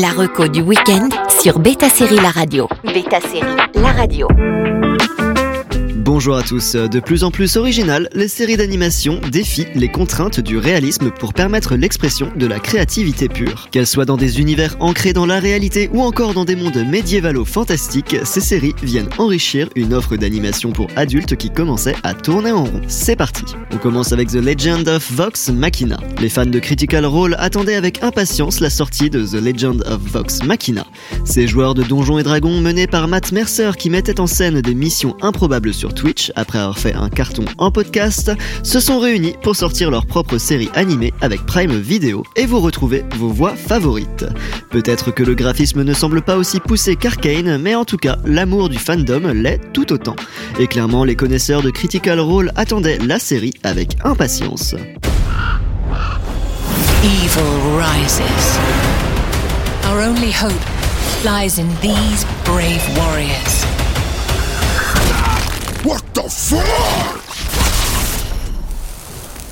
La reco du week-end sur Beta Série La Radio. Beta Série La Radio. Bonjour à tous. De plus en plus originales, les séries d'animation défient les contraintes du réalisme pour permettre l'expression de la créativité pure. Qu'elles soient dans des univers ancrés dans la réalité ou encore dans des mondes médiévalo fantastiques, ces séries viennent enrichir une offre d'animation pour adultes qui commençait à tourner en rond. C'est parti. On commence avec The Legend of Vox Machina. Les fans de Critical Role attendaient avec impatience la sortie de The Legend of Vox Machina. Ces joueurs de Donjons et Dragons menés par Matt Mercer qui mettaient en scène des missions improbables sur Twitch, après avoir fait un carton en podcast, se sont réunis pour sortir leur propre série animée avec Prime Video et vous retrouver vos voix favorites. Peut-être que le graphisme ne semble pas aussi poussé qu'Arkane, mais en tout cas, l'amour du fandom l'est tout autant. Et clairement, les connaisseurs de Critical Role attendaient la série avec impatience. Evil rises. Our only hope lies in these brave warriors. What the fuck?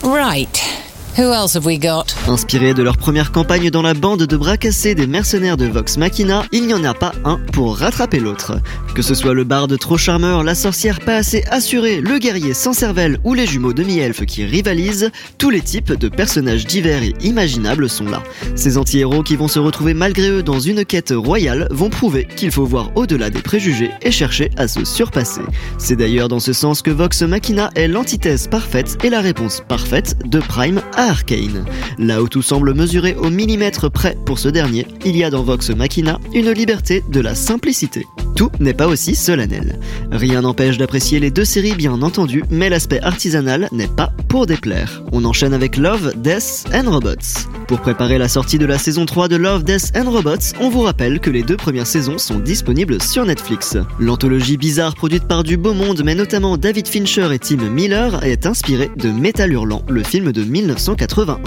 Right. Who else have we got? Inspirés de leur première campagne dans la bande de bras cassés des mercenaires de Vox Machina, il n'y en a pas un pour rattraper l'autre. Que ce soit le barde trop charmeur, la sorcière pas assez assurée, le guerrier sans cervelle ou les jumeaux demi-elfes qui rivalisent, tous les types de personnages divers et imaginables sont là. Ces anti-héros qui vont se retrouver malgré eux dans une quête royale vont prouver qu'il faut voir au-delà des préjugés et chercher à se surpasser. C'est d'ailleurs dans ce sens que Vox Machina est l'antithèse parfaite et la réponse parfaite de Prime à Arcane. Là où tout semble mesurer au millimètre près pour ce dernier, il y a dans Vox Machina une liberté de la simplicité. Tout n'est pas aussi solennel. Rien n'empêche d'apprécier les deux séries bien entendu, mais l'aspect artisanal n'est pas pour déplaire. On enchaîne avec Love, Death and Robots. Pour préparer la sortie de la saison 3 de Love, Death and Robots, on vous rappelle que les deux premières saisons sont disponibles sur Netflix. L'anthologie bizarre produite par du beau monde, mais notamment David Fincher et Tim Miller, est inspirée de Metal Hurlant, le film de 1981.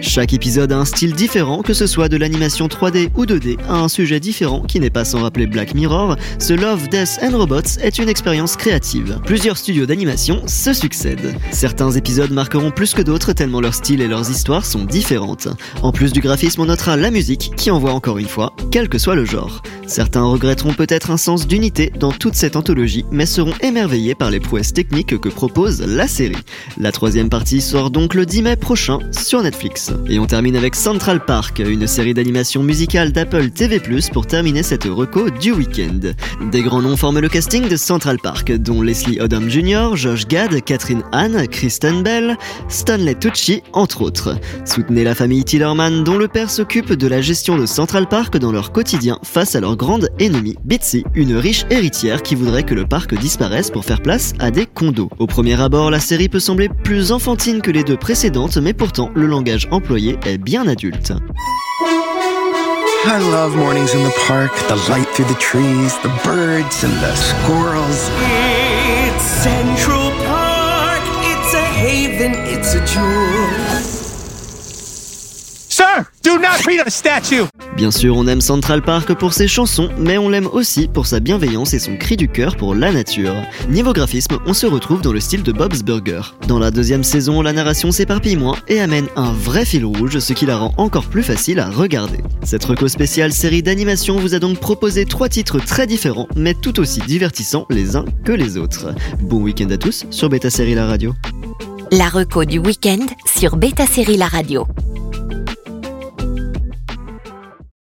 Chaque épisode a un style différent, que ce soit de l'animation 3D ou 2D, à un sujet différent qui n'est pas sans rappeler Black Mirror, ce Love, Death and Robots est une expérience créative. Plusieurs studios d'animation se succèdent. Certains épisodes marqueront plus que d'autres tellement leur style et leurs histoires sont différentes. En plus du graphisme, on notera la musique qui envoie encore une fois, quel que soit le genre. Certains regretteront peut-être un sens d'unité dans toute cette anthologie, mais seront émerveillés par les prouesses techniques que propose la série. La troisième partie sort donc le 10 mai prochain sur Netflix. Et on termine avec Central Park, une série d'animation musicale d'Apple TV+, pour terminer cette reco du week-end. Des grands noms forment le casting de Central Park, dont Leslie Odom Jr., Josh Gad, Catherine Hahn, Kristen Bell, Stanley Tucci, entre autres. Soutenez la famille Tillerman, dont le père s'occupe de la gestion de Central Park dans leur quotidien face à leur grande ennemie, Bitsy, une riche héritière qui voudrait que le parc disparaisse pour faire place à des condos. Au premier abord, la série peut sembler plus enfantine que les deux précédentes, mais pourtant le langage employé est bien adulte. I love mornings in the park, the light through the trees, the birds and the squirrels. It's Central Bien sûr, on aime Central Park pour ses chansons, mais on l'aime aussi pour sa bienveillance et son cri du cœur pour la nature. Niveau graphisme, on se retrouve dans le style de Bob's Burger. Dans la deuxième saison, la narration s'éparpille moins et amène un vrai fil rouge, ce qui la rend encore plus facile à regarder. Cette reco spéciale série d'animation vous a donc proposé trois titres très différents, mais tout aussi divertissants les uns que les autres. Bon week-end à tous sur Beta Série La Radio. La reco du week-end sur Beta Série La Radio.